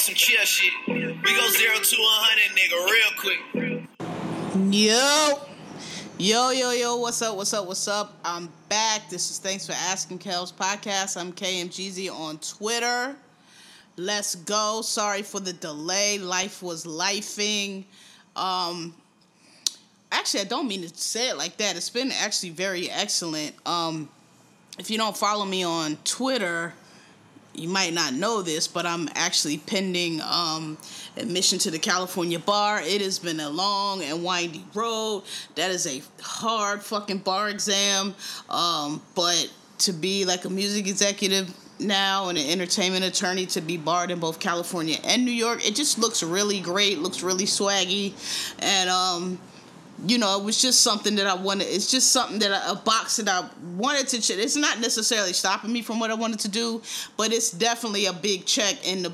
Some chill shit. We go zero to hundred, nigga, real quick. Yo. Yo, yo, yo, what's up, what's up, what's up? I'm back. This is Thanks for Asking Kellz podcast. I'm KMGZ on Twitter. Let's go. Sorry for the delay. Life was lifing. Um, actually, I don't mean to say it like that. It's been actually very excellent. Um, if you don't follow me on Twitter, you might not know this, but I'm actually pending um, admission to the California bar. It has been a long and windy road. That is a hard fucking bar exam. Um, but to be like a music executive now and an entertainment attorney to be barred in both California and New York, it just looks really great, looks really swaggy. And um, you know, it was just something that I wanted. It's just something that I, a box that I wanted to. check. It's not necessarily stopping me from what I wanted to do, but it's definitely a big check in the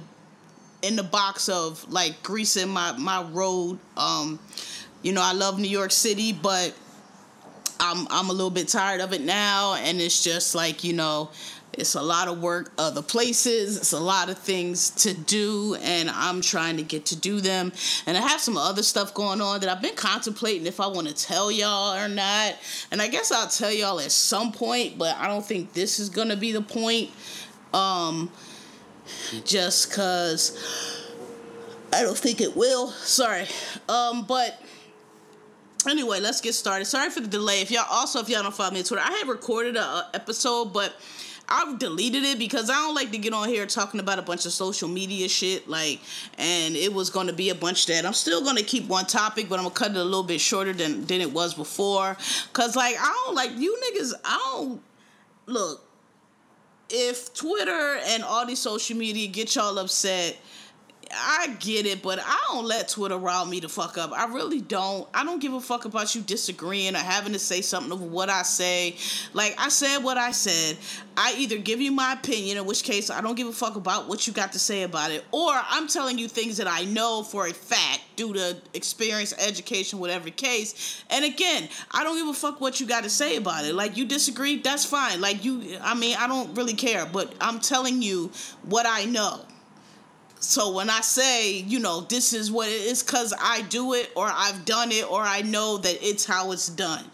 in the box of like greasing my my road. Um, you know, I love New York City, but I'm I'm a little bit tired of it now, and it's just like you know, it's a lot of work other places. It's a lot of things to do, and I'm trying to get to do them. And I have some other stuff going on that I've been contemplating if I want to tell y'all or not. And I guess I'll tell y'all at some point, but I don't think this is gonna be the point. Um, just cause I don't think it will. Sorry. Um, but anyway, let's get started. Sorry for the delay. If y'all also if y'all don't follow me on Twitter, I had recorded a episode, but I've deleted it because I don't like to get on here talking about a bunch of social media shit. Like, and it was going to be a bunch that I'm still going to keep one topic, but I'm gonna cut it a little bit shorter than than it was before. Cause like I don't like you niggas. I don't look. If Twitter and all these social media get y'all upset I get it, but I don't let Twitter rile me to fuck up. I really don't. I don't give a fuck about you disagreeing or having to say something of what I say. Like I said what I said. I either give you my opinion, in which case I don't give a fuck about what you got to say about it, or I'm telling you things that I know for a fact due to experience, education, whatever case. And again, I don't give a fuck what you got to say about it. Like you disagree, that's fine. Like you I mean, I don't really care, but I'm telling you what I know so when I say, you know, this is what it is because I do it or I've done it or I know that it's how it's done.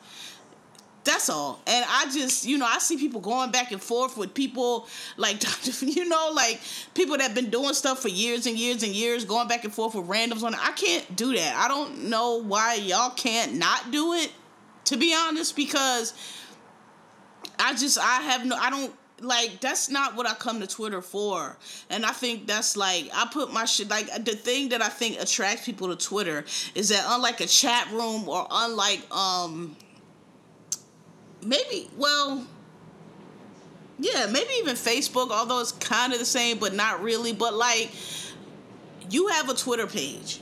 That's all. And I just, you know, I see people going back and forth with people like, you know, like people that have been doing stuff for years and years and years, going back and forth with randoms on it. I can't do that. I don't know why y'all can't not do it, to be honest, because I just, I have no, I don't, like that's not what I come to Twitter for. And I think that's like I put my shit like the thing that I think attracts people to Twitter is that unlike a chat room or unlike um maybe well yeah, maybe even Facebook, although it's kind of the same but not really, but like you have a Twitter page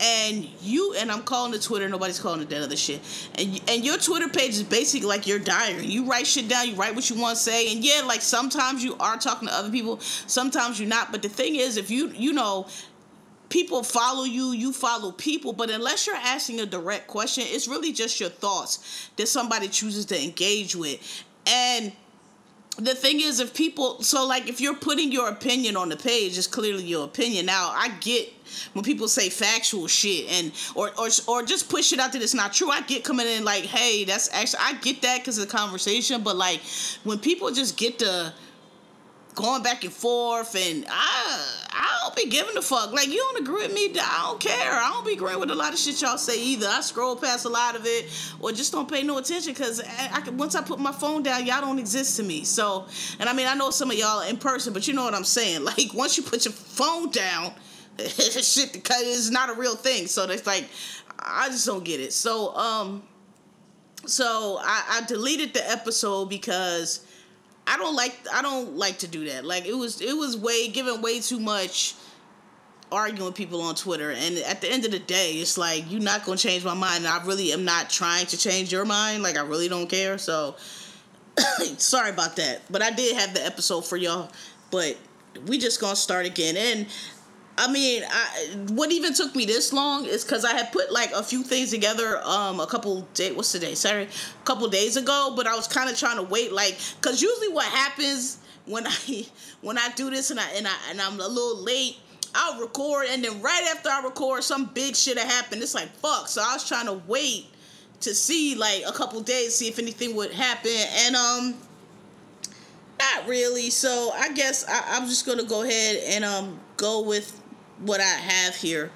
and you and I'm calling it Twitter. Nobody's calling it that other shit. And and your Twitter page is basically like your diary. You write shit down. You write what you want to say. And yeah, like sometimes you are talking to other people. Sometimes you're not. But the thing is, if you you know. People follow you, you follow people, but unless you're asking a direct question, it's really just your thoughts that somebody chooses to engage with. And the thing is if people so like if you're putting your opinion on the page it's clearly your opinion now i get when people say factual shit and or or, or just push it out that it's not true i get coming in like hey that's actually i get that because of the conversation but like when people just get to going back and forth, and I I don't be giving a fuck. Like you don't agree with me, I don't care. I don't be agreeing with a lot of shit y'all say either. I scroll past a lot of it, or just don't pay no attention because I, I once I put my phone down, y'all don't exist to me. So, and I mean I know some of y'all in person, but you know what I'm saying. Like once you put your phone down, shit because it's not a real thing. So it's like I just don't get it. So um, so I, I deleted the episode because I don't like I don't like to do that. Like it was it was way giving way too much arguing with people on Twitter, and at the end of the day, it's like you're not gonna change my mind. And I really am not trying to change your mind. Like I really don't care. So sorry about that, but I did have the episode for y'all. But we just gonna start again, and I mean, I, what even took me this long is because I had put like a few things together um a couple day what's today Saturday a couple days ago, but I was kind of trying to wait like because usually what happens when I when I do this and I and I and I'm a little late. I'll record and then right after I record, some big shit happened. It's like fuck. So I was trying to wait to see like a couple days, see if anything would happen, and um, not really. So I guess I, I'm just gonna go ahead and um go with what I have here.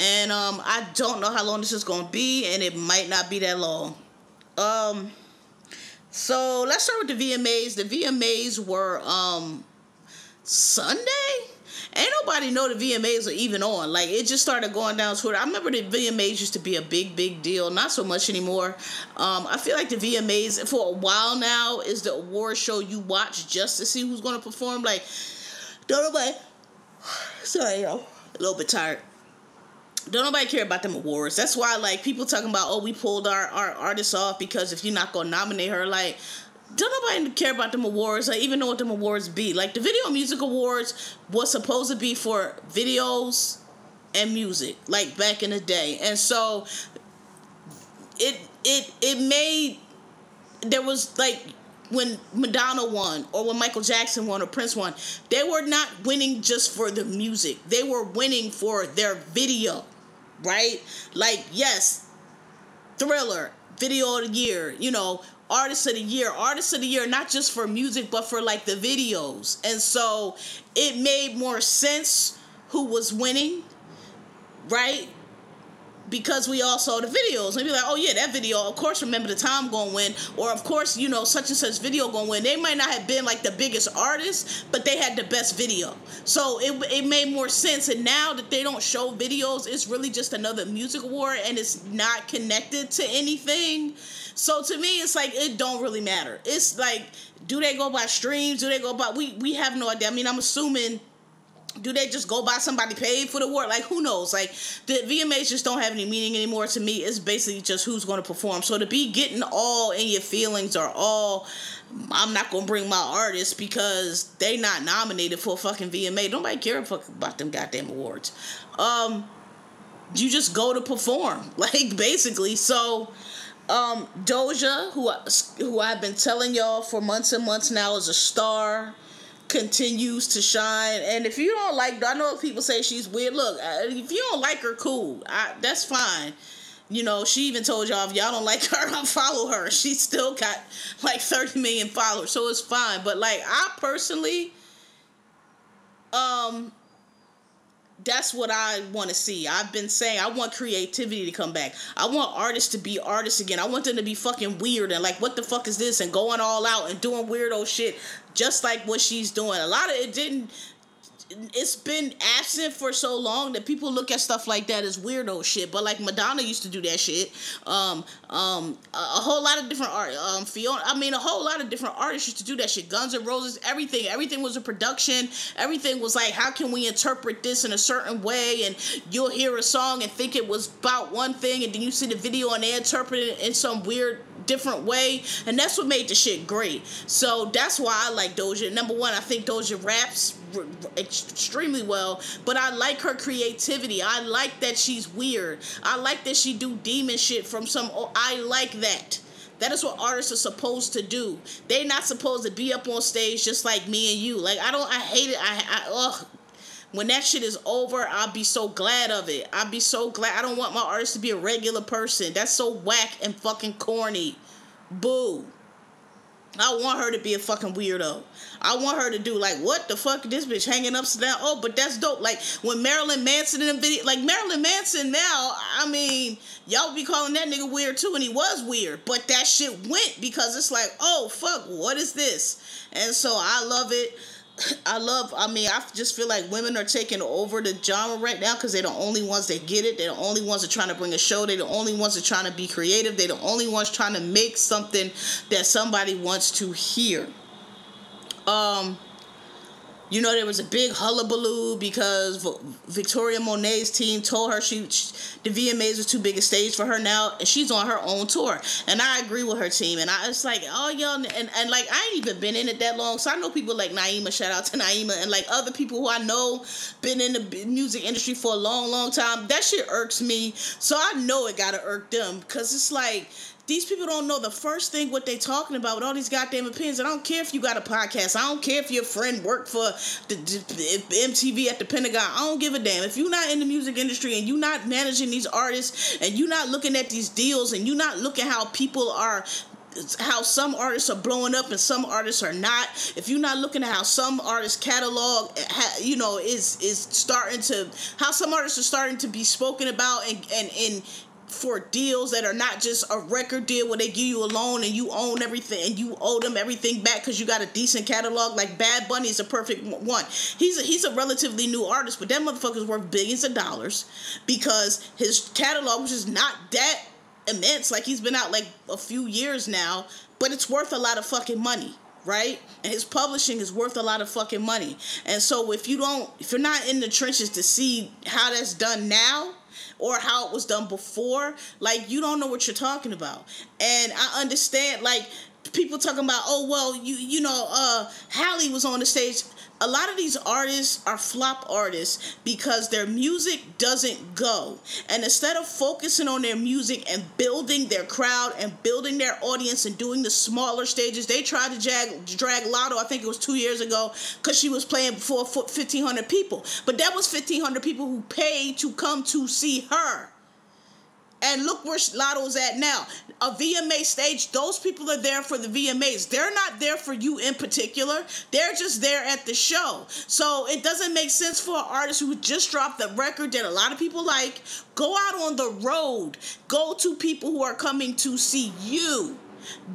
And um I don't know how long this is gonna be, and it might not be that long. Um so let's start with the VMAs. The VMAs were um Sunday? Ain't nobody know the VMAs are even on. Like it just started going down Twitter. I remember the VMAs used to be a big, big deal. Not so much anymore. Um, I feel like the VMAs for a while now is the award show you watch just to see who's gonna perform. Like, don't nobody sorry, yo, a little bit tired. Don't nobody care about them awards. That's why like people talking about oh we pulled our, our artist off because if you're not gonna nominate her, like don't nobody care about them awards. I even know what them awards be. Like the Video Music Awards was supposed to be for videos and music, like back in the day. And so it it it made there was like when Madonna won or when Michael Jackson won or Prince won, they were not winning just for the music. They were winning for their video, right? Like yes, Thriller, video of the year, you know, artist of the year, artist of the year, not just for music, but for like the videos. And so it made more sense who was winning, right? Because we all saw the videos. And be like, oh yeah, that video, of course remember the time gonna win. Or of course, you know, such and such video gonna win. They might not have been like the biggest artist, but they had the best video. So it, it made more sense. And now that they don't show videos, it's really just another music award and it's not connected to anything. So to me, it's like it don't really matter. It's like, do they go by streams? Do they go by? We we have no idea. I mean, I'm assuming. Do they just go by somebody paid for the work? Like who knows? Like the VMAs just don't have any meaning anymore to me. It's basically just who's going to perform. So to be getting all in your feelings or all, I'm not going to bring my artist because they not nominated for a fucking VMA. Nobody care a fuck about them goddamn awards. Um, you just go to perform, like basically. So um, Doja, who who I've been telling y'all for months and months now, is a star, continues to shine. And if you don't like, I know people say she's weird. Look, uh, if you don't like her, cool. I, that's fine. You know, she even told y'all if y'all don't like her, unfollow her. She still got like 30 million followers, so it's fine. But like I personally, um, that's what I want to see. I've been saying I want creativity to come back. I want artists to be artists again. I want them to be fucking weird and like what the fuck is this and going all out and doing weirdo shit just like what she's doing. A lot of it didn't it's been absent for so long that people look at stuff like that as weirdo shit. But like Madonna used to do that shit. Um, um, a, a whole lot of different art. Um, Fiona. I mean, a whole lot of different artists used to do that shit. Guns N' Roses. Everything. Everything was a production. Everything was like, how can we interpret this in a certain way? And you'll hear a song and think it was about one thing, and then you see the video and they interpret it in some weird different way, and that's what made the shit great. So that's why I like Doja. Number one, I think Doja raps r- r- extremely well, but I like her creativity. I like that she's weird. I like that she do demon shit from some. I like that. That is what artists are supposed to do. They're not supposed to be up on stage just like me and you. Like I don't. I hate it. I. I ugh when that shit is over, I'll be so glad of it. I'll be so glad. I don't want my artist to be a regular person. That's so whack and fucking corny. Boo. I want her to be a fucking weirdo. I want her to do like what the fuck this bitch hanging upside down. Oh, but that's dope. Like when Marilyn Manson in the video, like Marilyn Manson now. I mean, y'all be calling that nigga weird too, and he was weird. But that shit went because it's like, oh fuck, what is this? And so I love it. I love. I mean, I just feel like women are taking over the genre right now because they're the only ones that get it. They're the only ones that are trying to bring a show. They're the only ones that are trying to be creative. They're the only ones trying to make something that somebody wants to hear. Um, you know, there was a big hullabaloo because Victoria Monet's team told her she, the VMAs was too big a stage for her now, and she's on her own tour. And I agree with her team. And I was like, oh, y'all, and, and like, I ain't even been in it that long. So I know people like Naima, shout out to Naima, and like other people who I know been in the music industry for a long, long time. That shit irks me. So I know it gotta irk them because it's like, these people don't know the first thing what they talking about with all these goddamn opinions. I don't care if you got a podcast. I don't care if your friend worked for the, the, MTV at the Pentagon. I don't give a damn. If you're not in the music industry and you're not managing these artists and you're not looking at these deals and you're not looking how people are how some artists are blowing up and some artists are not if you're not looking at how some artists catalog you know is is starting to how some artists are starting to be spoken about and and in for deals that are not just a record deal where they give you a loan and you own everything and you owe them everything back because you got a decent catalog. Like Bad Bunny is a perfect one. He's a, he's a relatively new artist, but that motherfucker's worth billions of dollars because his catalog was just not that immense. Like he's been out like a few years now, but it's worth a lot of fucking money right? And his publishing is worth a lot of fucking money. And so if you don't if you're not in the trenches to see how that's done now, or how it was done before, like you don't know what you're talking about. And I understand like people talking about, oh well, you you know, uh Halle was on the stage a lot of these artists are flop artists because their music doesn't go. And instead of focusing on their music and building their crowd and building their audience and doing the smaller stages, they tried to drag, drag Latto, I think it was two years ago, because she was playing before 1,500 people. But that was 1,500 people who paid to come to see her. And look where Latto's at now. A VMA stage, those people are there for the VMAs. They're not there for you in particular. They're just there at the show. So it doesn't make sense for an artist who just dropped the record that a lot of people like, go out on the road. Go to people who are coming to see you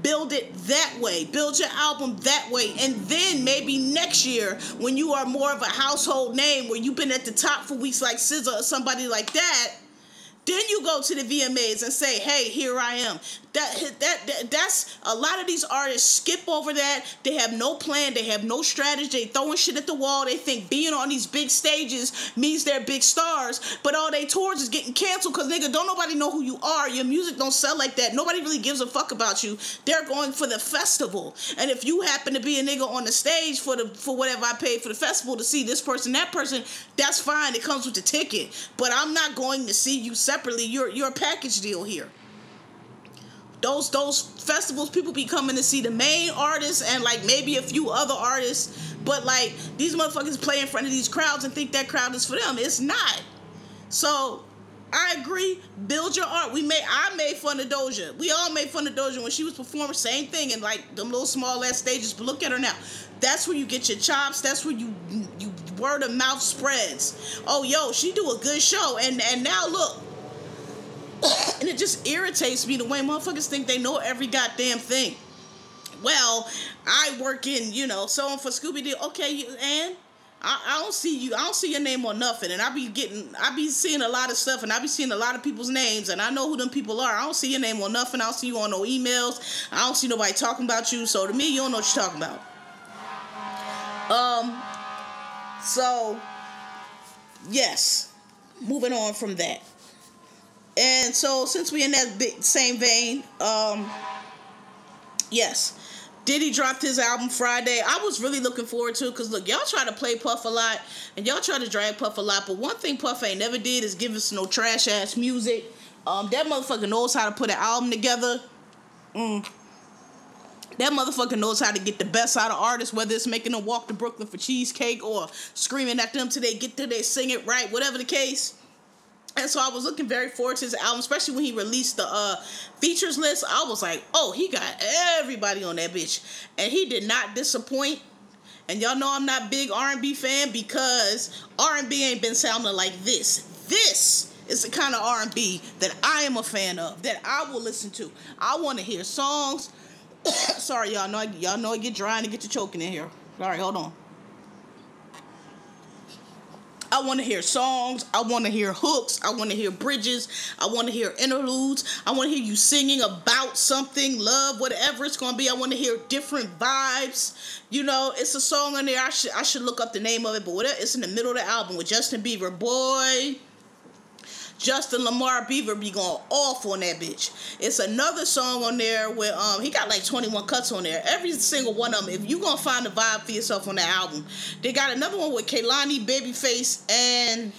build it that way build your album that way and then maybe next year when you are more of a household name where you've been at the top for weeks like SZA or somebody like that then you go to the VMAs and say, "Hey, here I am." That, that that that's a lot of these artists skip over that. They have no plan. They have no strategy. They throwing shit at the wall. They think being on these big stages means they're big stars, but all they tours is getting canceled because nigga don't nobody know who you are. Your music don't sell like that. Nobody really gives a fuck about you. They're going for the festival, and if you happen to be a nigga on the stage for the for whatever I paid for the festival to see this person, that person, that's fine. It comes with the ticket, but I'm not going to see you separately. You're you're a package deal here those those festivals people be coming to see the main artists and like maybe a few other artists but like these motherfuckers play in front of these crowds and think that crowd is for them it's not so I agree. Build your art. We made. I made fun of Doja. We all made fun of Doja when she was performing. Same thing and like them little small ass stages. But look at her now. That's where you get your chops. That's where you you word of mouth spreads. Oh yo, she do a good show. And and now look, and it just irritates me the way motherfuckers think they know every goddamn thing. Well, I work in, you know, someone for Scooby Doo. Okay, and I, I, don't see you. I don't see your name on nothing. And I be getting, I be seeing a lot of stuff, and I be seeing a lot of people's names, and I know who them people are. I don't see your name on nothing. I don't see you on no emails. I don't see nobody talking about you. So to me, you don't know what you're talking about. Um. So, yes. Moving on from that. And so since we in that same vein, um, yes. Diddy dropped his album Friday. I was really looking forward to it because look, y'all try to play Puff a lot and y'all try to drag Puff a lot, but one thing Puff ain't never did is give us no trash ass music. Um, that motherfucker knows how to put an album together. Mm. That motherfucker knows how to get the best out of artists, whether it's making them walk to Brooklyn for cheesecake or screaming at them till they get till they sing it right, whatever the case. And so I was looking very forward to his album, especially when he released the uh, features list. I was like, oh, he got everybody on that bitch. And he did not disappoint. And y'all know I'm not big R&B fan because R&B ain't been sounding like this. This is the kind of R&B that I am a fan of, that I will listen to. I want to hear songs. Sorry, y'all know y'all know I get dry and get to choking in here. All right, hold on. I want to hear songs. I want to hear hooks. I want to hear bridges. I want to hear interludes. I want to hear you singing about something, love, whatever it's going to be. I want to hear different vibes. You know, it's a song on there. I should I should look up the name of it, but whatever. It's in the middle of the album with Justin Bieber. Boy, Justin Lamar Beaver be going off on that bitch. It's another song on there where um he got like 21 cuts on there. Every single one of them. If you gonna find the vibe for yourself on that album, they got another one with Kehlani, Babyface, and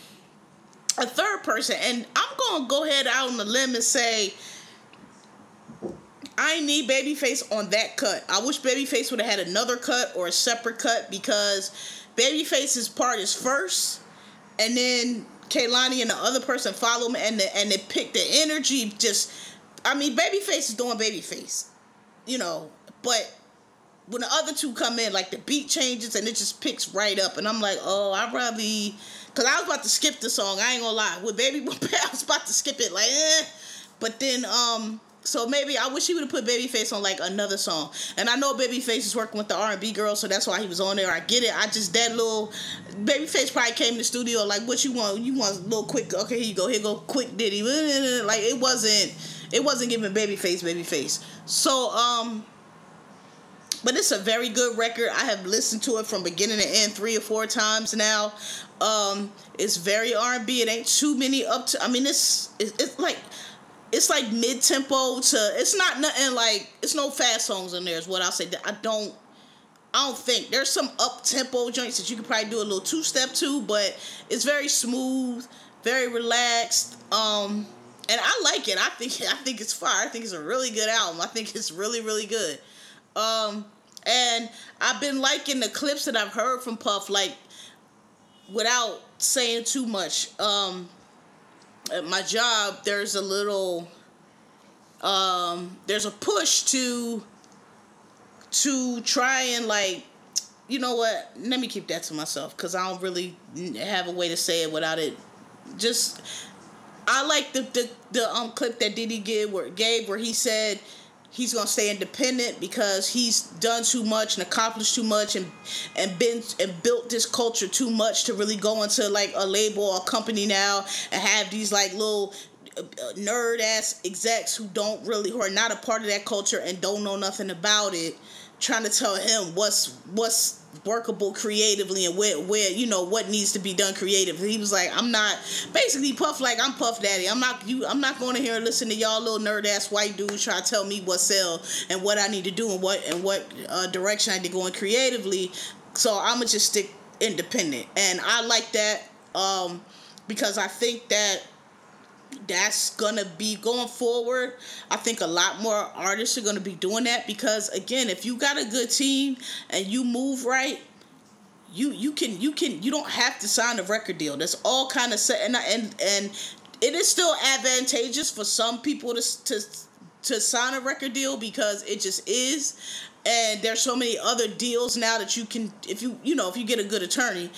a third person. And I'm gonna go ahead out on the limb and say. I need Babyface on that cut. I wish Babyface would have had another cut or a separate cut because Babyface's part is first, and then Kehlani and the other person follow me and the, and they pick the energy just I mean babyface is doing babyface. You know, but when the other two come in, like the beat changes and it just picks right up, and I'm like, oh, I probably, cause I was about to skip the song. I ain't gonna lie, with Baby I was about to skip it, like, eh. But then, um, so maybe I wish he would have put Babyface on like another song. And I know Babyface is working with the R and B girl, so that's why he was on there. I get it. I just that little Babyface probably came to the studio like, what you want? You want a little quick? Okay, here you go. Here go quick Diddy. Like it wasn't. It wasn't giving Babyface Babyface. So um. But it's a very good record. I have listened to it from beginning to end three or four times now. Um, it's very R and B. It ain't too many up to. I mean, it's it's, it's like it's like mid tempo to it's not nothing like it's no fast songs in there is what I'll say. I don't I don't think there's some up tempo joints that you could probably do a little two step to, but it's very smooth, very relaxed. Um and I like it. I think I think it's fire. I think it's a really good album. I think it's really really good. Um and I've been liking the clips that I've heard from Puff like without saying too much. Um at my job there's a little um there's a push to to try and like you know what? Let me keep that to myself because i don't really have a way to say it without it. Just i like the the, the um clip that diddy gave where gave where he said he's gonna stay independent because he's done too much and accomplished too much and and been and built this culture too much to really go into like a label or a company now and have these like little uh, nerd ass execs who don't really who are not a part of that culture and don't know nothing about it trying to tell him what's what's workable creatively and where where you know what needs to be done creatively. He was like, I'm not basically Puff like I'm Puff Daddy. I'm not you. I'm not going to hear and listen to y'all little nerd ass white dudes try to tell me what sell and what I need to do and what and what uh, direction I need to go in creatively. So I'ma just stick independent, and I like that um, because I think that that's gonna be going forward. I think a lot more artists are gonna be doing that because again, if you got a good team and you move right, you you can you can you don't have to sign a record deal. That's all kind of set and and and it is still advantageous for some people to to to sign a record deal because it just is and there's so many other deals now that you can if you you know if you get a good attorney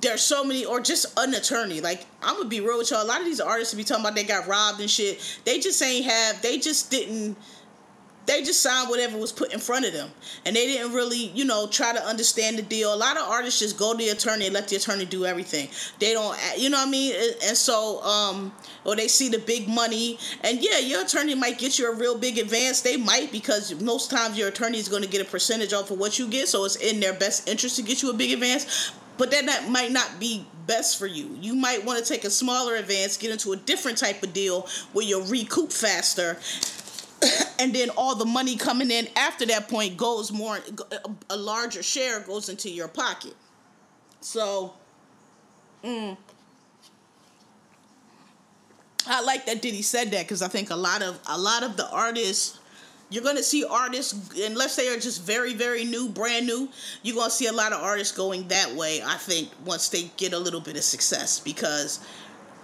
there's so many, or just an attorney. Like I'm gonna be real with y'all. A lot of these artists be talking about they got robbed and shit. They just ain't have. They just didn't. They just signed whatever was put in front of them, and they didn't really, you know, try to understand the deal. A lot of artists just go to the attorney and let the attorney do everything. They don't, you know what I mean? And so, um, or they see the big money, and yeah, your attorney might get you a real big advance. They might because most times your attorney is going to get a percentage off of what you get, so it's in their best interest to get you a big advance but then that might not be best for you. You might want to take a smaller advance, get into a different type of deal where you'll recoup faster. and then all the money coming in after that point goes more a larger share goes into your pocket. So mm, I like that Diddy said that because I think a lot of a lot of the artists you're gonna see artists unless they are just very very new brand new you're gonna see a lot of artists going that way i think once they get a little bit of success because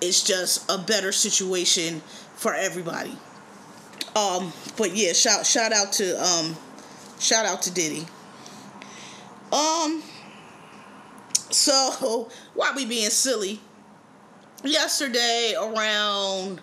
it's just a better situation for everybody. Um but yeah shout shout out to um shout out to diddy. Um so why we being silly? Yesterday around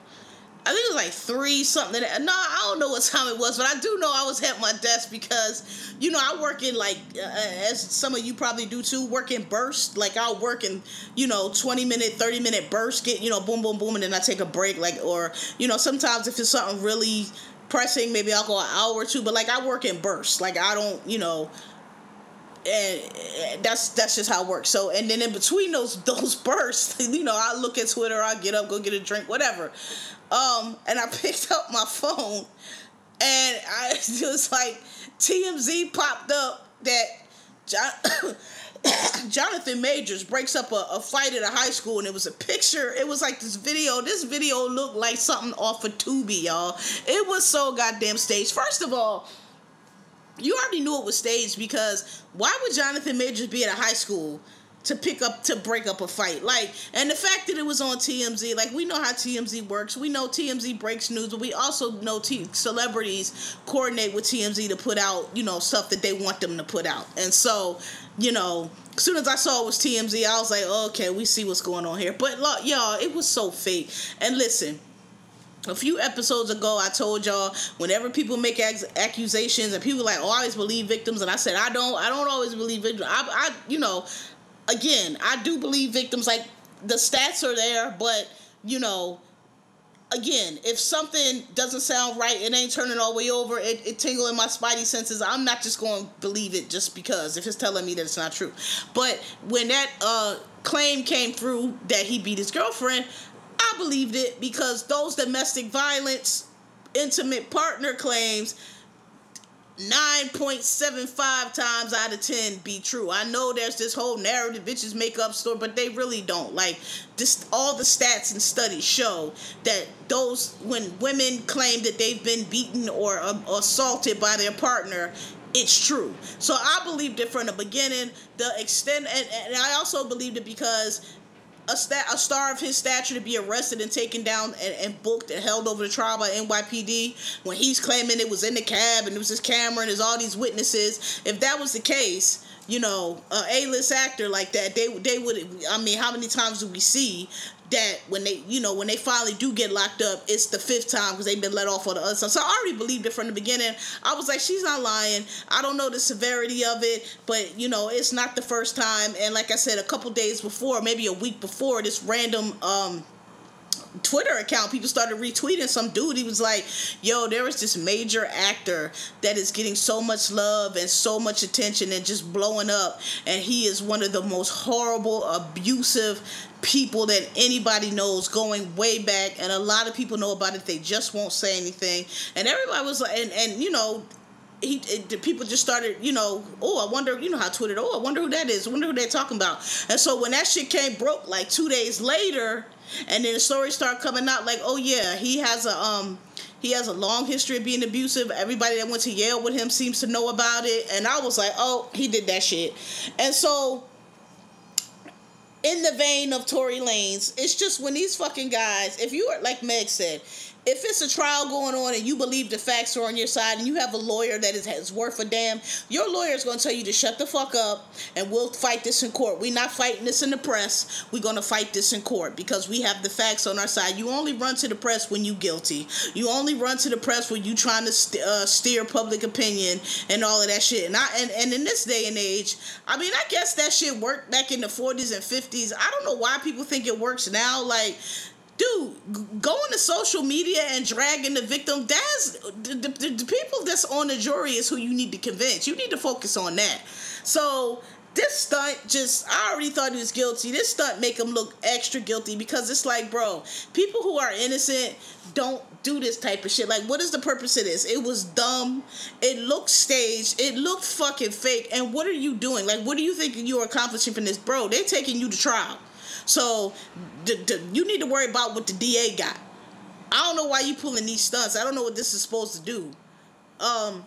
I think it was like three something. No, I don't know what time it was, but I do know I was at my desk because, you know, I work in like, uh, as some of you probably do too, work in bursts. Like I'll work in, you know, 20 minute, 30 minute bursts, get, you know, boom, boom, boom, and then I take a break. Like, or, you know, sometimes if it's something really pressing, maybe I'll go an hour or two, but like I work in bursts. Like I don't, you know, and that's that's just how it works. So and then in between those those bursts, you know, I look at Twitter, I get up, go get a drink, whatever. Um, and I picked up my phone, and I it was like TMZ popped up that John, Jonathan Majors breaks up a, a, fight at a high school, and it was a picture. It was like this video. This video looked like something off of Tubi, y'all. It was so goddamn staged. First of all, you already knew it was staged because why would Jonathan Majors be at a high school to pick up to break up a fight. Like, and the fact that it was on TMZ, like we know how TMZ works. We know TMZ breaks news, but we also know T- celebrities coordinate with TMZ to put out, you know, stuff that they want them to put out. And so, you know, as soon as I saw it was TMZ, I was like, oh, okay, we see what's going on here. But look, y'all, it was so fake. And listen, a few episodes ago, I told y'all whenever people make accusations and people like, oh, always believe victims, and I said I don't, I don't always believe victims. I, I, you know, again, I do believe victims like the stats are there, but you know, again, if something doesn't sound right, it ain't turning all the way over, it, it tingle in my spidey senses. I'm not just going to believe it just because if it's telling me that it's not true. But when that uh, claim came through that he beat his girlfriend, I believed it because those domestic violence intimate partner claims 9.75 times out of 10 be true. I know there's this whole narrative bitches make up story, but they really don't. Like this all the stats and studies show that those when women claim that they've been beaten or uh, assaulted by their partner, it's true. So I believed it from the beginning. The extent and, and I also believed it because a, a star of his stature to be arrested and taken down and, and, booked and held over the trial by NYPD when he's claiming it was in the cab and it was his camera and there's all these witnesses. If that was the case, you know, a A-list actor like that, they they would. I mean, how many times do we see that when they, you know, when they finally do get locked up, it's the fifth time because they've been let off on the other side. So I already believed it from the beginning. I was like, she's not lying. I don't know the severity of it, but you know, it's not the first time. And like I said, a couple days before, maybe a week before, this random um Twitter account, people started retweeting some dude. He was like, "Yo, there is this major actor that is getting so much love and so much attention and just blowing up, and he is one of the most horrible, abusive people that anybody knows going way back. And a lot of people know about it. They just won't say anything. And everybody was like and, and you know he it, people just started, you know, oh, I wonder, you know how Twitter, oh, I wonder who that is, I wonder who they're talking about. And so when that shit came broke like two days later, and then the stories start coming out like, oh yeah, he has a um he has a long history of being abusive. Everybody that went to Yale with him seems to know about it. And I was like, oh, he did that shit. And so in the vein of Tory Lanez, it's just when these fucking guys, if you are like Meg said, if it's a trial going on and you believe the facts are on your side and you have a lawyer that is, is worth a damn, your lawyer is going to tell you to shut the fuck up and we'll fight this in court. We're not fighting this in the press. We're going to fight this in court because we have the facts on our side. You only run to the press when you're guilty. You only run to the press when you're trying to st- uh, steer public opinion and all of that shit. And, I, and, and in this day and age, I mean, I guess that shit worked back in the 40s and 50s. I don't know why people think it works now. Like, dude, going to social media and dragging the victim, that's the, the, the, people that's on the jury is who you need to convince. You need to focus on that. So this stunt just I already thought he was guilty. This stunt make him look extra guilty because it's like, bro, people who are innocent don't do this type of shit. Like, what is the purpose of this? It was dumb. It looked staged. It looked fucking fake. And what are you doing? Like, what do you think you're accomplishing from this, bro? They're taking you to trial. So the, the, you need to worry about what the DA got. I don't know why you pulling these stunts. I don't know what this is supposed to do. Um,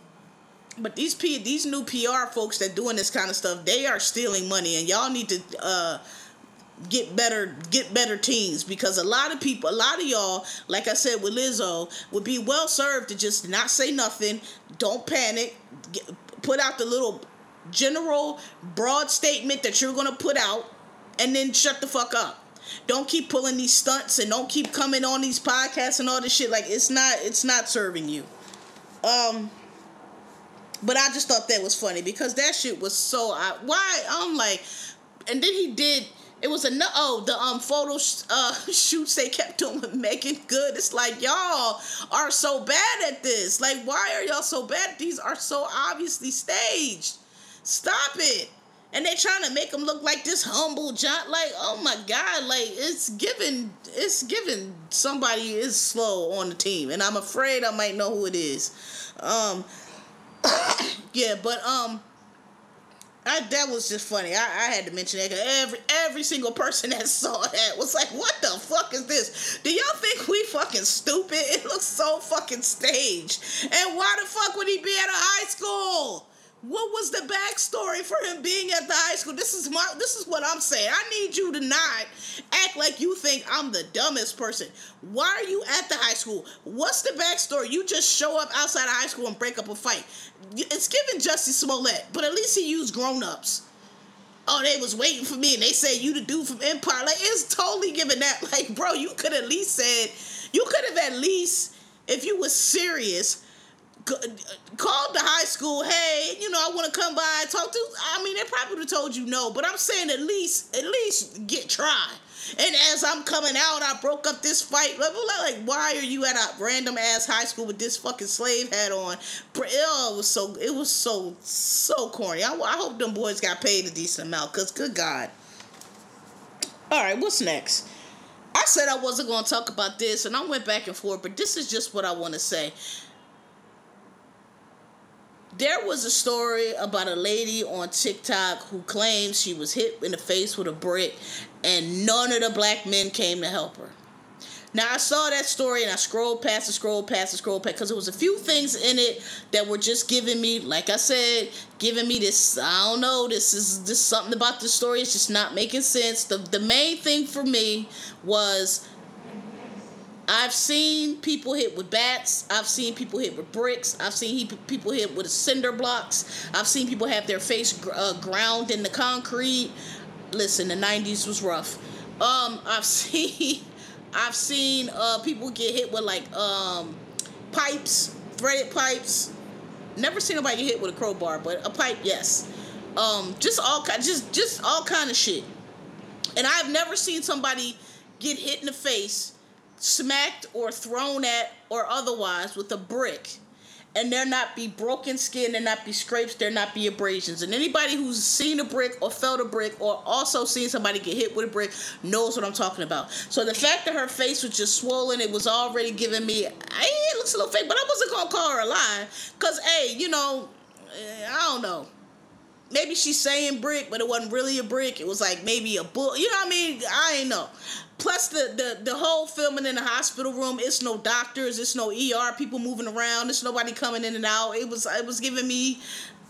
but these P, these new PR folks that doing this kind of stuff, they are stealing money, and y'all need to uh, get better get better teams because a lot of people, a lot of y'all, like I said with Lizzo, would be well served to just not say nothing, don't panic, get, put out the little general broad statement that you're gonna put out and then shut the fuck up. Don't keep pulling these stunts and don't keep coming on these podcasts and all this shit. Like it's not it's not serving you. Um but I just thought that was funny because that shit was so I, why I'm like and then he did it was a no oh the um photo sh- uh, shoots they kept doing with Meagan Good. It's like y'all are so bad at this. Like why are y'all so bad? These are so obviously staged. Stop it. And they're trying to make him look like this humble John. Like oh my god, like it's given it's given somebody is slow on the team, and I'm afraid I might know who it is. Um, yeah, but um I, that was just funny. I, I had to mention that every every single person that saw that was like, "What the fuck is this? Do y'all think we fucking stupid? It looks so fucking staged. And why the fuck would he be at a high school? What was the backstory for him being at the high school? This is my this is what I'm saying. I need you to not act like you think I'm the dumbest person. Why are you at the high school? What's the backstory? You just show up outside of high school and break up a fight. It's giving Jussie Smollett, but at least he used grown-ups. Oh, they was waiting for me and they said you the dude from Empire. Like it's totally giving that. Like, bro, you could at least said you could have at least if you was serious called the high school, hey, you know, I want to come by and talk to. I mean, they probably would have told you no, but I'm saying at least, at least get try. And as I'm coming out, I broke up this fight. Like, why are you at a random ass high school with this fucking slave hat on? It was so, it was so, so corny. I, I hope them boys got paid a decent amount, cause good God. All right, what's next? I said I wasn't going to talk about this, and I went back and forth, but this is just what I want to say there was a story about a lady on TikTok who claims she was hit in the face with a brick and none of the black men came to help her. Now I saw that story and I scrolled past and scrolled past and scrolled past because there was a few things in it that were just giving me, like I said, giving me this. I don't know. This is this something about the story. It's just not making sense. The the main thing for me was I've seen people hit with bats. I've seen people hit with bricks. I've seen people hit with cinder blocks. I've seen people have their face uh, ground in the concrete. Listen, the '90s was rough. Um, I've seen, I've seen uh, people get hit with like um, pipes, threaded pipes. Never seen nobody get hit with a crowbar, but a pipe, yes. Um, just all kind, just just all kind of shit. And I've never seen somebody get hit in the face smacked or thrown at or otherwise with a brick and there not be broken skin, there not be scrapes, there not be abrasions. And anybody who's seen a brick or felt a brick or also seen somebody get hit with a brick knows what I'm talking about. So the fact that her face was just swollen, it was already giving me, hey, it looks a little fake, but I wasn't gonna call her a lie. Cause hey, you know, eh, I don't know maybe she's saying brick, but it wasn't really a brick. It was like maybe a book. You know what I mean? I ain't know. Plus the, the the whole filming in the hospital room, it's no doctors, it's no ER people moving around, it's nobody coming in and out. It was it was giving me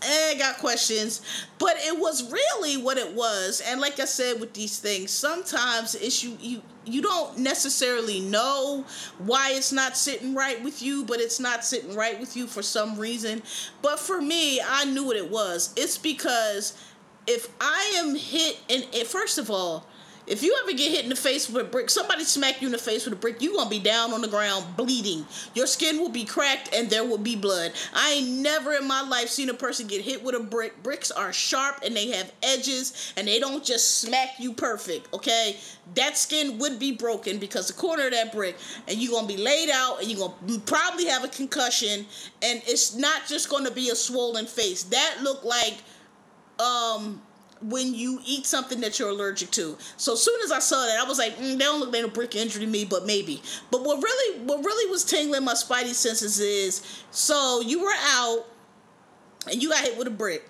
eh, got questions, but it was really what it was. And like I said with these things, sometimes it's you you you don't necessarily know why it's not sitting right with you, but it's not sitting right with you for some reason. But for me, I knew what it was. It's because if I am hit, and, first of all, if you ever get hit in the face with a brick, somebody smack you in the face with a brick, you're gonna be down on the ground bleeding. Your skin will be cracked and there will be blood. I ain't never in my life seen a person get hit with a brick. Bricks are sharp and they have edges and they don't just smack you perfect, okay? That skin would be broken because the corner of that brick and you're gonna be laid out and you're gonna probably have a concussion and it's not just gonna be a swollen face. That looked like um when you eat something that you're allergic to. So as soon as I saw that, I was like, mm, they don't look like a brick injury to me, but maybe. But what really, what really was tingling my spidey senses is, so you were out, and you got hit with a brick,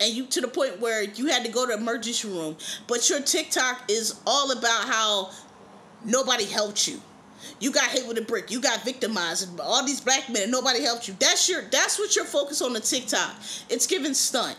and you to the point where you had to go to emergency room. But your TikTok is all about how nobody helped you. You got hit with a brick. You got victimized. All these black men, nobody helped you. That's your. That's what your focus on the TikTok. It's giving stunt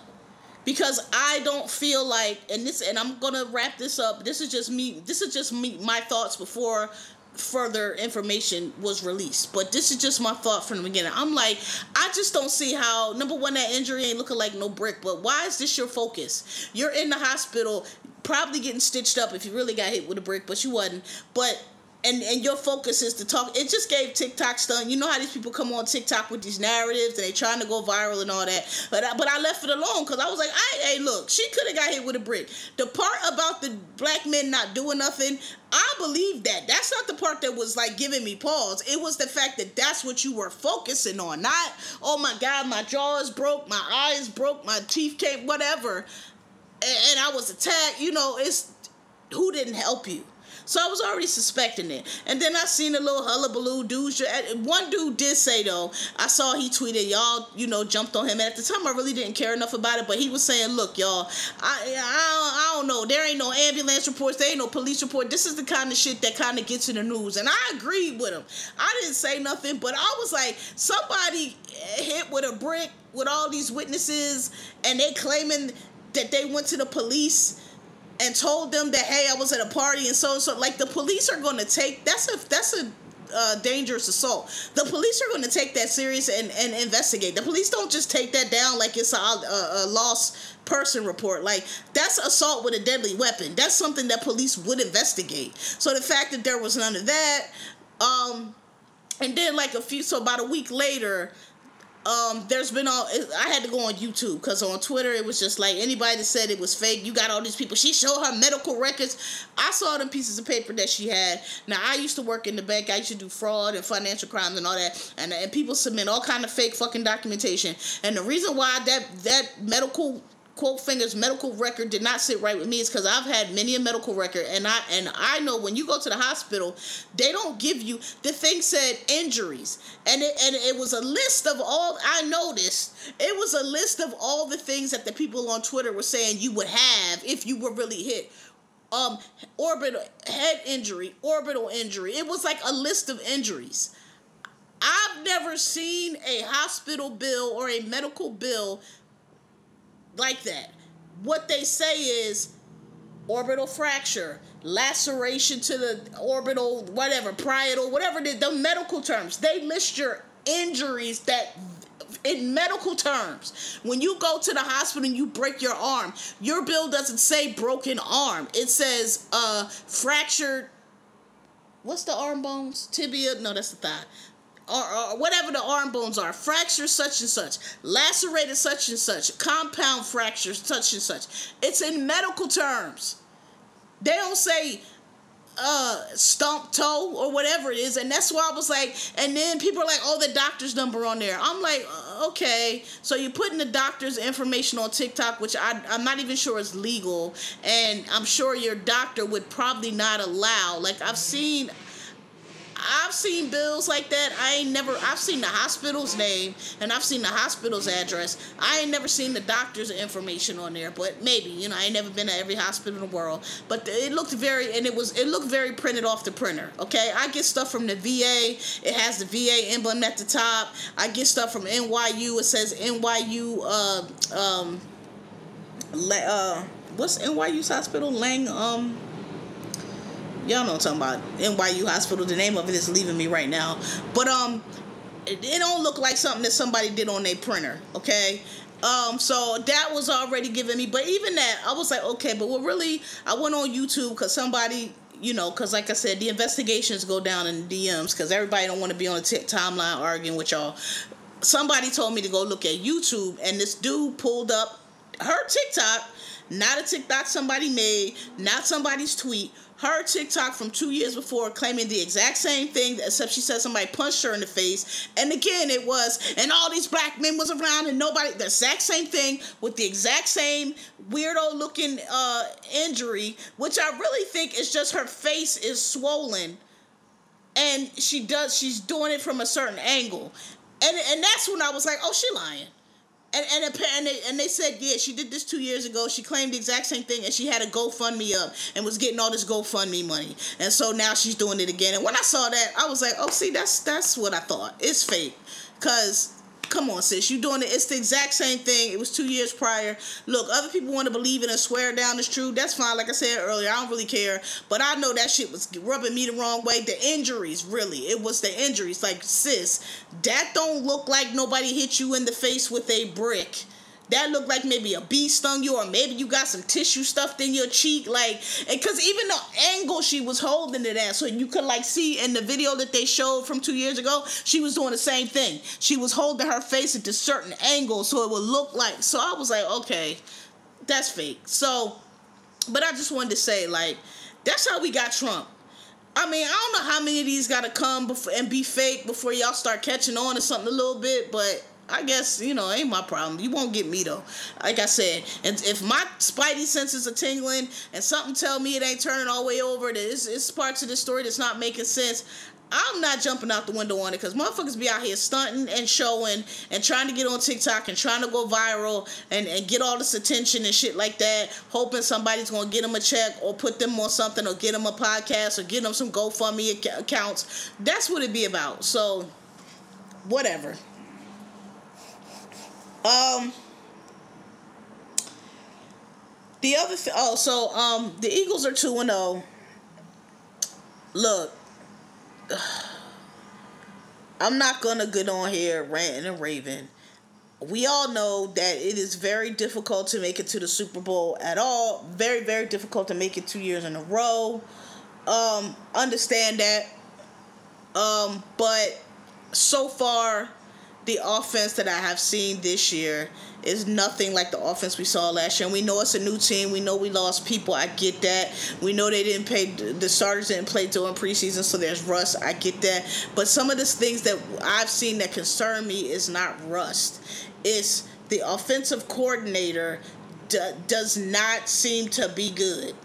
because I don't feel like and this and I'm gonna wrap this up. This is just me. This is just me my thoughts before further information was released. But this is just my thought from the beginning. I'm like, I just don't see how number one that injury ain't looking like no brick. But why is this your focus? You're in the hospital, probably getting stitched up if you really got hit with a brick, but you wasn't. But and and your focus is to talk. It just gave TikTok stun. You know how these people come on TikTok with these narratives and they trying to go viral and all that. But I, but I left it alone because I was like, I hey look, she could have got hit with a brick. The part about the black men not doing nothing, I believe that. That's not the part that was like giving me pause. It was the fact that that's what you were focusing on. Not oh my god, my jaw is broke, my eyes broke, my teeth came, whatever. And, and I was attacked. You know, it's who didn't help you so I was already suspecting it. And then I seen a little hullabaloo dude. One dude did say though, I saw he tweeted, y'all, you know, jumped on him. And at the time, I really didn't care enough about it. But he was saying, look, y'all, I, I, I don't know. There ain't no ambulance reports. There ain't no police report. This is the kind of shit that kind of gets in the news. And I agreed with him. I didn't say nothing, but I was like, somebody hit with a brick with all these witnesses, and they claiming that they went to the police and told them that hey, I was at a party and so and so. Like the police are going to take that's a that's a uh, dangerous assault. The police are going to take that serious and, and investigate. The police don't just take that down like it's a, a, a lost person report. Like that's assault with a deadly weapon. That's something that police would investigate. So the fact that there was none of that, um, and then like a few, so about a week later, um, there's been all I had to go on YouTube because on Twitter it was just like anybody that said it was fake. You got all these people. She showed her medical records. I saw them pieces of paper that she had. Now I used to work in the bank. I used to do fraud and financial crimes and all that. And and people submit all kind of fake fucking documentation. And the reason why that that medical quote fingers medical record did not sit right with me. Is because I've had many a medical record and I and I know when you go to the hospital they don't give you the thing said injuries. And it and it was a list of all I noticed it was a list of all the things that the people on Twitter were saying you would have if you were really hit. Um orbital head injury orbital injury. It was like a list of injuries. I've never seen a hospital bill or a medical bill like that. What they say is orbital fracture, laceration to the orbital, whatever, parietal, whatever the, the medical terms. They list your injuries that in medical terms, when you go to the hospital and you break your arm, your bill doesn't say broken arm. It says uh fractured what's the arm bones? Tibia? No, that's the thigh or, or, whatever the arm bones are, fracture such and such, lacerated such and such, compound fractures such and such. It's in medical terms. They don't say uh stump toe or whatever it is. And that's why i was like and then people are like oh the doctor's number on there. I'm like uh, okay. So you're putting the doctor's information on tiktok which I, i'm not even sure is legal. And i'm sure your doctor would probably not allow. Like i've seen I've seen bills like that. I ain't never. I've seen the hospital's name and I've seen the hospital's address. I ain't never seen the doctor's information on there. But maybe you know I ain't never been to every hospital in the world. But it looked very and it was it looked very printed off the printer. Okay, I get stuff from the VA. It has the VA emblem at the top. I get stuff from NYU. It says NYU. Uh, um, uh, what's NYU's hospital? Lang. Um y'all know what I'm talking about. NYU Hospital. The name of it is leaving me right now. But um, it, it don't look like something that somebody did on their printer. Okay. Um, so that was already giving me, but even that, I was like, okay, but what really, I went on YouTube because somebody, you know, because like I said, the investigations go down in DMs because everybody don't want to be on the t- timeline arguing with y'all. Somebody told me to go look at YouTube, and this dude pulled up her TikTok, not a TikTok somebody made, not somebody's tweet, her TikTok from two years before claiming the exact same thing, except she said somebody punched her in the face. And again, it was, and all these black men was around, and nobody, the exact same thing with the exact same weirdo looking uh, injury, which I really think is just her face is swollen. And she does, she's doing it from a certain angle. And, and that's when I was like, oh, she lying and and, they, and they said yeah she did this two years ago. She claimed the exact same thing and she had a gofundme up and was getting all this gofundme money. And so now she's doing it again. And when i saw that i was like oh see that's that's what i thought. It's fake. Because Come on, sis. You doing it. It's the exact same thing. It was two years prior. Look, other people want to believe it and swear down it's true. That's fine. Like I said earlier, I don't really care. But I know that shit was rubbing me the wrong way. The injuries, really. It was the injuries. Like, sis, that don't look like nobody hit you in the face with a brick that looked like maybe a bee stung you or maybe you got some tissue stuffed in your cheek like because even the angle she was holding it at so you could like see in the video that they showed from two years ago she was doing the same thing. She was holding her face at this certain angle so it would look like so i was like okay that's fake. So but i just wanted to say like that's how we got trump. I mean, I don't know how many of these got to come before and be fake before y'all start catching on to something a little bit, but I guess you know ain't my problem. You won't get me though. Like I said, and if my spidey senses are tingling and something tell me it ain't turning all the way over, that it's, it's parts of the story that's not making sense. I'm not jumping out the window on it because motherfuckers be out here stunting and showing and trying to get on TikTok and trying to go viral and, and get all this attention and shit like that, hoping somebody's gonna get them a check or put them on something or get them a podcast or get them some GoFundMe accounts. That's what it be about. So, whatever. Um, the other thing, oh, so um, the Eagles are two and zero. Oh. Look, I'm not gonna get on here ranting and raving. We all know that it is very difficult to make it to the Super Bowl at all. Very, very difficult to make it two years in a row. Um, understand that. Um, but so far, the offense that I have seen this year is nothing like the offense we saw last year. And we know it's a new team. We know we lost people. I get that. We know they didn't pay the starters didn't play during preseason, so there's rust. I get that. But some of the things that I've seen that concern me is not rust. It's the offensive coordinator d- does not seem to be good.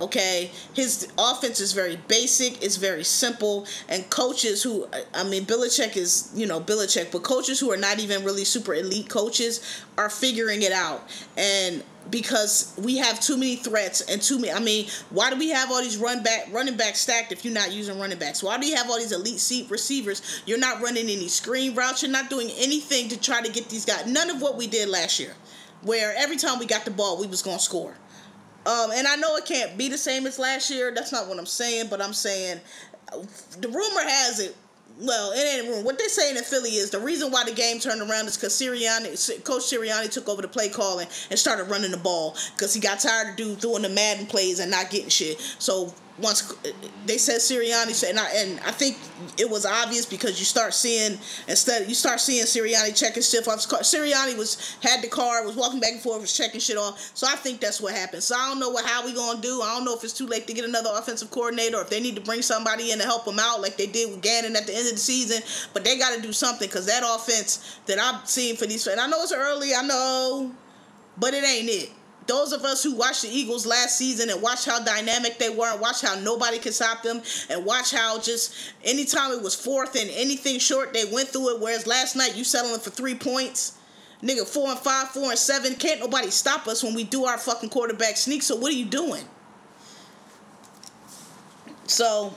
Okay, his offense is very basic, it's very simple, and coaches who, I mean, Belichick is, you know, Belichick, but coaches who are not even really super elite coaches are figuring it out. And because we have too many threats and too many, I mean, why do we have all these run back, running back stacked if you're not using running backs? Why do you have all these elite seat receivers? You're not running any screen routes, you're not doing anything to try to get these guys. None of what we did last year, where every time we got the ball, we was to score. Um, and I know it can't be the same as last year. That's not what I'm saying, but I'm saying the rumor has it. Well, it ain't rumor. What they're saying in Philly is the reason why the game turned around is because Sirianni, Coach Sirianni took over the play calling and started running the ball because he got tired of dude throwing the Madden plays and not getting shit. So once they said Sirianni said, and I, and I think it was obvious because you start seeing instead you start seeing Sirianni checking shit off. Sirianni was had the car, was walking back and forth, was checking shit off. So I think that's what happened. So I don't know what how we gonna do. I don't know if it's too late to get another offensive coordinator or if they need to bring somebody in to help them out like they did with Gannon at the end of the season. But they got to do something because that offense that I've seen for these, and I know it's early, I know, but it ain't it those of us who watched the Eagles last season and watch how dynamic they were and watch how nobody could stop them and watch how just anytime it was fourth and anything short, they went through it. Whereas last night you settling for three points. Nigga, four and five, four and seven. Can't nobody stop us when we do our fucking quarterback sneak. So what are you doing? So,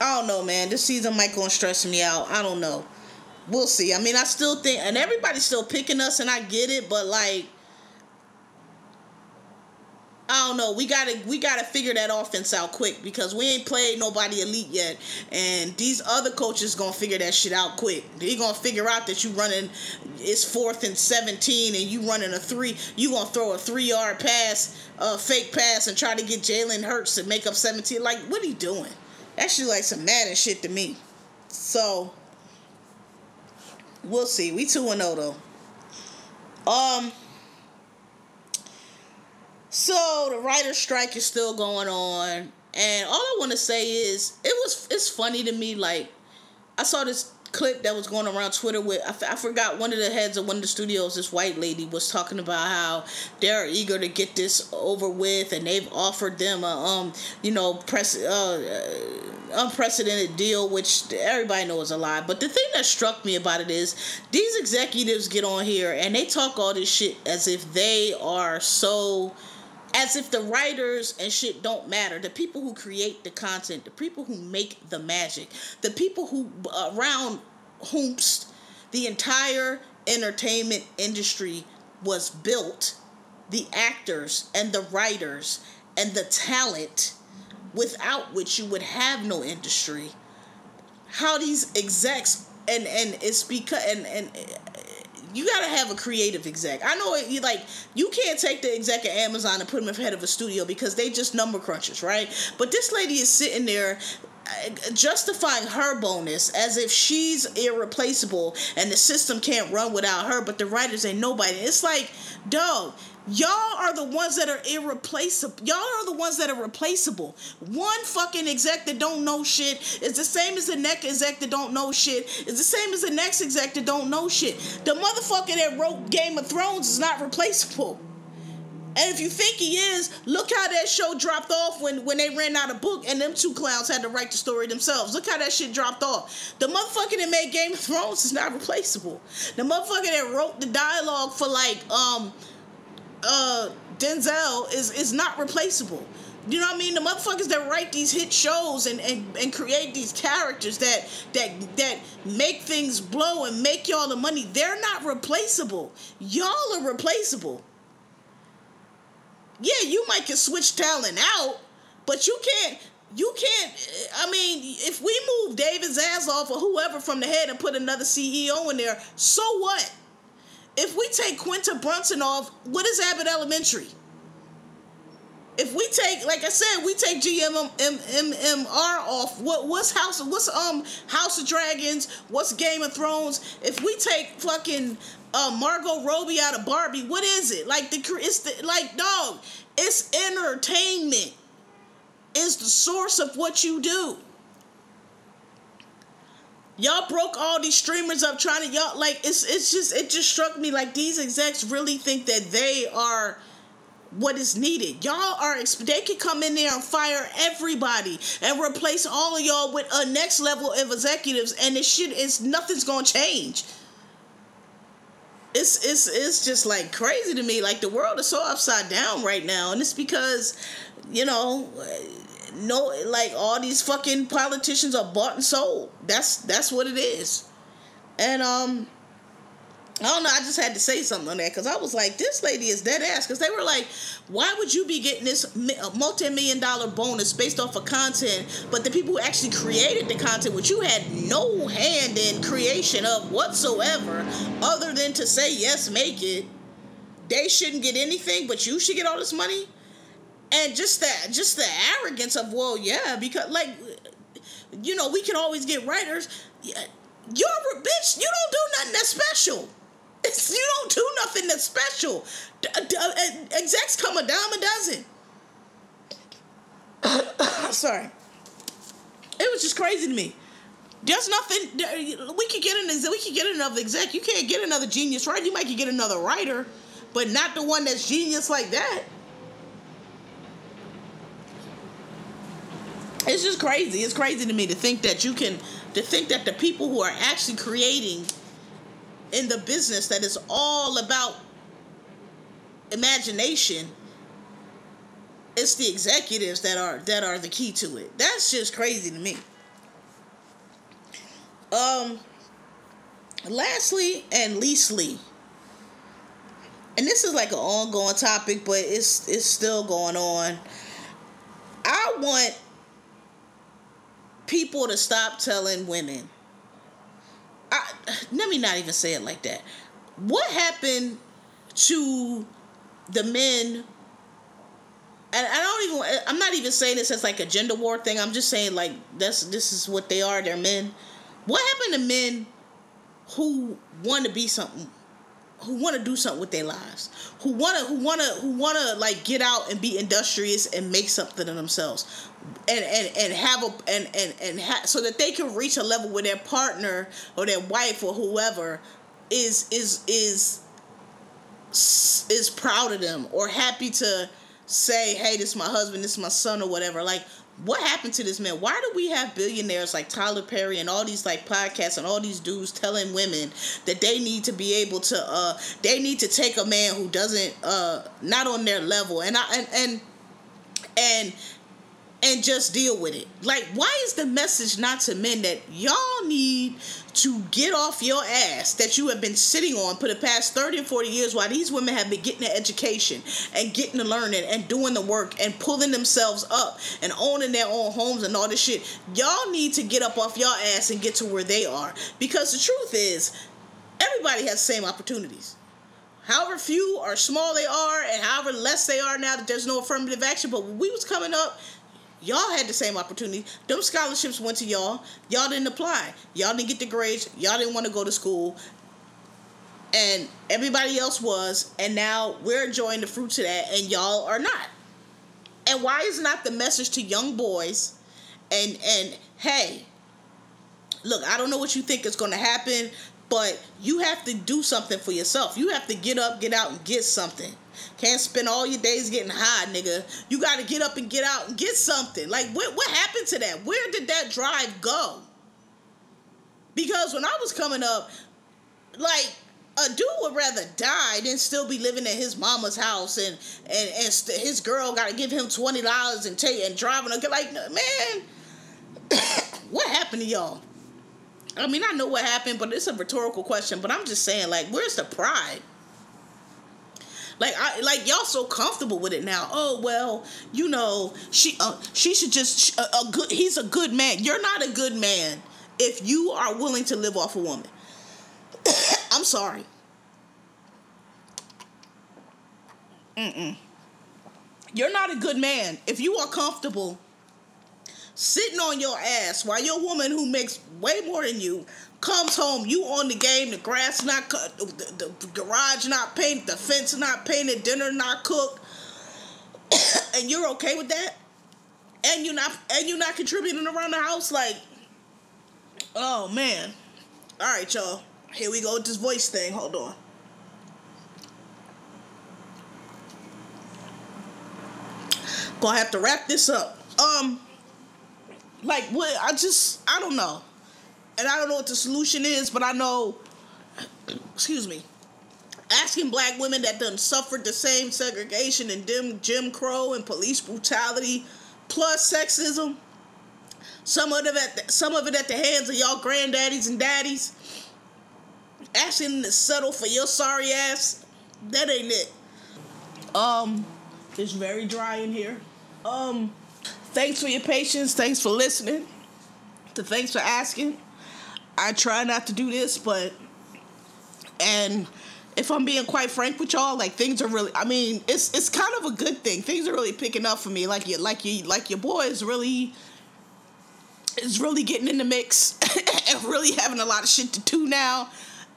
I don't know, man. This season might go and stress me out. I don't know. We'll see. I mean, I still think, and everybody's still picking us, and I get it, but like, I don't know. We gotta we gotta figure that offense out quick because we ain't played nobody elite yet, and these other coaches gonna figure that shit out quick. They gonna figure out that you running it's fourth and seventeen and you running a three. You gonna throw a three yard pass, a fake pass, and try to get Jalen Hurts to make up seventeen. Like what are you doing? That shit like some Madden shit to me. So we'll see. We two and zero though. Um. So the writer's strike is still going on, and all I want to say is it was it's funny to me. Like I saw this clip that was going around Twitter with I, f- I forgot one of the heads of one of the studios. This white lady was talking about how they're eager to get this over with, and they've offered them a um you know press uh, unprecedented deal, which everybody knows is a lie. But the thing that struck me about it is these executives get on here and they talk all this shit as if they are so as if the writers and shit don't matter. The people who create the content, the people who make the magic, the people who around whomst the entire entertainment industry was built, the actors and the writers and the talent without which you would have no industry. How these execs and and it's because and and you gotta have a creative exec. I know you like you can't take the exec at Amazon and put him ahead of a studio because they just number crunchers, right? But this lady is sitting there uh, justifying her bonus as if she's irreplaceable and the system can't run without her, but the writers ain't nobody. It's like, dog, Y'all are the ones that are irreplaceable. Y'all are the ones that are replaceable. One fucking exec that don't know shit is the same as the next exec that don't know shit. Is the same as the next exec that don't know shit. The motherfucker that wrote Game of Thrones is not replaceable. And if you think he is, look how that show dropped off when, when they ran out of book and them two clowns had to write the story themselves. Look how that shit dropped off. The motherfucker that made Game of Thrones is not replaceable. The motherfucker that wrote the dialogue for like um uh, Denzel is is not replaceable. You know what I mean? The motherfuckers that write these hit shows and, and, and create these characters that that that make things blow and make y'all the money, they're not replaceable. Y'all are replaceable. Yeah, you might can switch talent out, but you can't you can't I mean, if we move David Zaslav or whoever from the head and put another CEO in there, so what? If we take Quinta Brunson off, what is Abbott Elementary? If we take, like I said, we take GRRM off. What what's House? What's um House of Dragons? What's Game of Thrones? If we take fucking uh, Margot Robbie out of Barbie, what is it? Like the it's the like dog. It's entertainment. Is the source of what you do. Y'all broke all these streamers up trying to y'all like it's it's just it just struck me like these execs really think that they are what is needed. Y'all are they could come in there and fire everybody and replace all of y'all with a next level of executives and it shit is nothing's gonna change. It's it's it's just like crazy to me. Like the world is so upside down right now, and it's because you know no like all these fucking politicians are bought and sold. That's that's what it is. And um I don't know. I just had to say something on that because I was like, this lady is dead ass. Because they were like, why would you be getting this multi million dollar bonus based off of content, but the people who actually created the content, which you had no hand in creation of whatsoever, other than to say, yes, make it, they shouldn't get anything, but you should get all this money? And just that just the arrogance of well yeah because like you know we can always get writers. You're a bitch you don't do nothing that's special. You don't do nothing that's special. Uh, execs come a dime a dozen. Sorry. It was just crazy to me. There's nothing we could get an we could get another exec. You can't get another genius right you might get another writer but not the one that's genius like that it's just crazy. It's crazy to me to think that you can to think that the people who are actually creating in the business that is all about imagination it's the executives that are that are the key to it. That's just crazy to me. Um lastly and leastly and this is like an ongoing topic but it's it's still going on. I want people to stop telling women. I, let me not even say it like that. What happened to the men? And I don't even. I'm not even saying this as like a gender war thing. I'm just saying like that's this is what they are. They're men. What happened to men who want to be something who want to do something with their lives, who want to who want to who want to like get out and be industrious and make something of themselves, and and and have a and and and ha- so that they can reach a level where their partner or their wife or whoever is is is is proud of them or happy to say, hey, this is my husband, this is my son or whatever. Like what happened to this man? Why do we have billionaires like Tyler Perry and all these like podcasts and all these dudes telling women that they need to be able to uh they need to take a man who doesn't uh not on their level and I and and and and just deal with it. Like why is the message not to men that y'all need to get off your ass that you have been sitting on for the past 30 and 40 years while these women have been getting the education and getting the learning and doing the work and pulling themselves up and owning their own homes and all this shit. Y'all need to get up off your ass and get to where they are. Because the truth is, everybody has the same opportunities. However few or small they are, and however less they are now that there's no affirmative action. But when we was coming up, Y'all had the same opportunity. Them scholarships went to y'all. Y'all didn't apply. Y'all didn't get the grades. Y'all didn't want to go to school. And everybody else was. And now we're enjoying the fruits of that, and y'all are not. And why is not the message to young boys and and hey, look, I don't know what you think is gonna happen, but you have to do something for yourself. You have to get up, get out, and get something. Can't spend all your days getting high, nigga. You got to get up and get out and get something. Like, what, what happened to that? Where did that drive go? Because when I was coming up, like, a dude would rather die than still be living at his mama's house and and and st- his girl got to give him twenty dollars and take and driving. Like, man, what happened to y'all? I mean, I know what happened, but it's a rhetorical question. But I'm just saying, like, where's the pride? Like I like y'all so comfortable with it now. Oh well, you know she uh, she should just a, a good. He's a good man. You're not a good man if you are willing to live off a woman. I'm sorry. Mm-mm. You're not a good man if you are comfortable sitting on your ass while your woman who makes way more than you comes home, you on the game, the grass not cut, the, the garage not painted, the fence not painted, dinner not cooked, and you're okay with that, and you're not and you're not contributing around the house, like, oh man, all right, y'all, here we go with this voice thing. Hold on. Gonna have to wrap this up. Um, like what? I just I don't know and I don't know what the solution is, but I know, excuse me, asking black women that done suffered the same segregation and dim Jim Crow and police brutality, plus sexism. Some of it at the, some of it at the hands of y'all granddaddies and daddies. Asking to settle for your sorry ass. That ain't it. Um, it's very dry in here. Um, thanks for your patience. Thanks for listening. To thanks for asking. I try not to do this, but and if I'm being quite frank with y'all, like things are really I mean, it's it's kind of a good thing. Things are really picking up for me. Like you like you like your boy is really is really getting in the mix and really having a lot of shit to do now.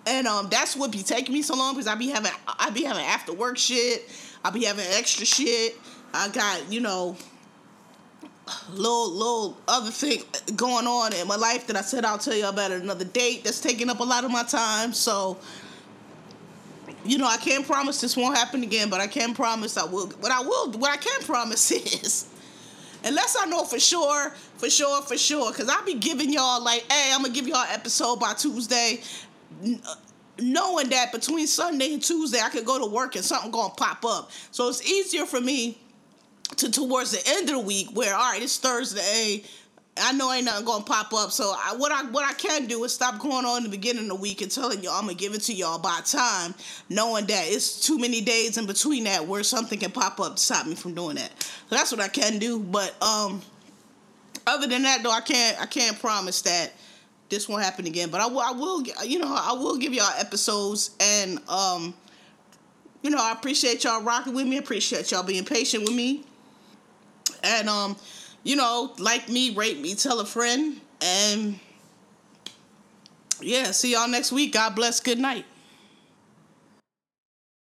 And um that's what be taking me so long because I be having I be having after work shit. I be having extra shit. I got, you know, little little other thing going on in my life that I said I'll tell you about at another date that's taking up a lot of my time. So you know, I can't promise this won't happen again, but I can promise I will. What I will, what I can promise is, unless I know for sure, for sure, for sure, because I'll be giving y'all like, hey, I'm gonna give y'all episode by Tuesday, uh, knowing that between Sunday and Tuesday I could go to work and something gonna pop up. So it's easier for me to towards the end of the week where all right, it's Thursday. I know ain't nothing gonna pop up. So I, what I what I can do is stop going on in the beginning of the week and telling y'all I'm gonna give it to y'all by time, knowing that it's too many days in between that where something can pop up to stop me from doing that. So that's what I can do. But um, other than that though, I can't I can't promise that this won't happen again. But I will I will you know I will give y'all episodes and um, you know I appreciate y'all rocking with me. I appreciate y'all being patient with me. And um, you know, like me, rate me, tell a friend, and yeah, see y'all next week. God bless. Good night.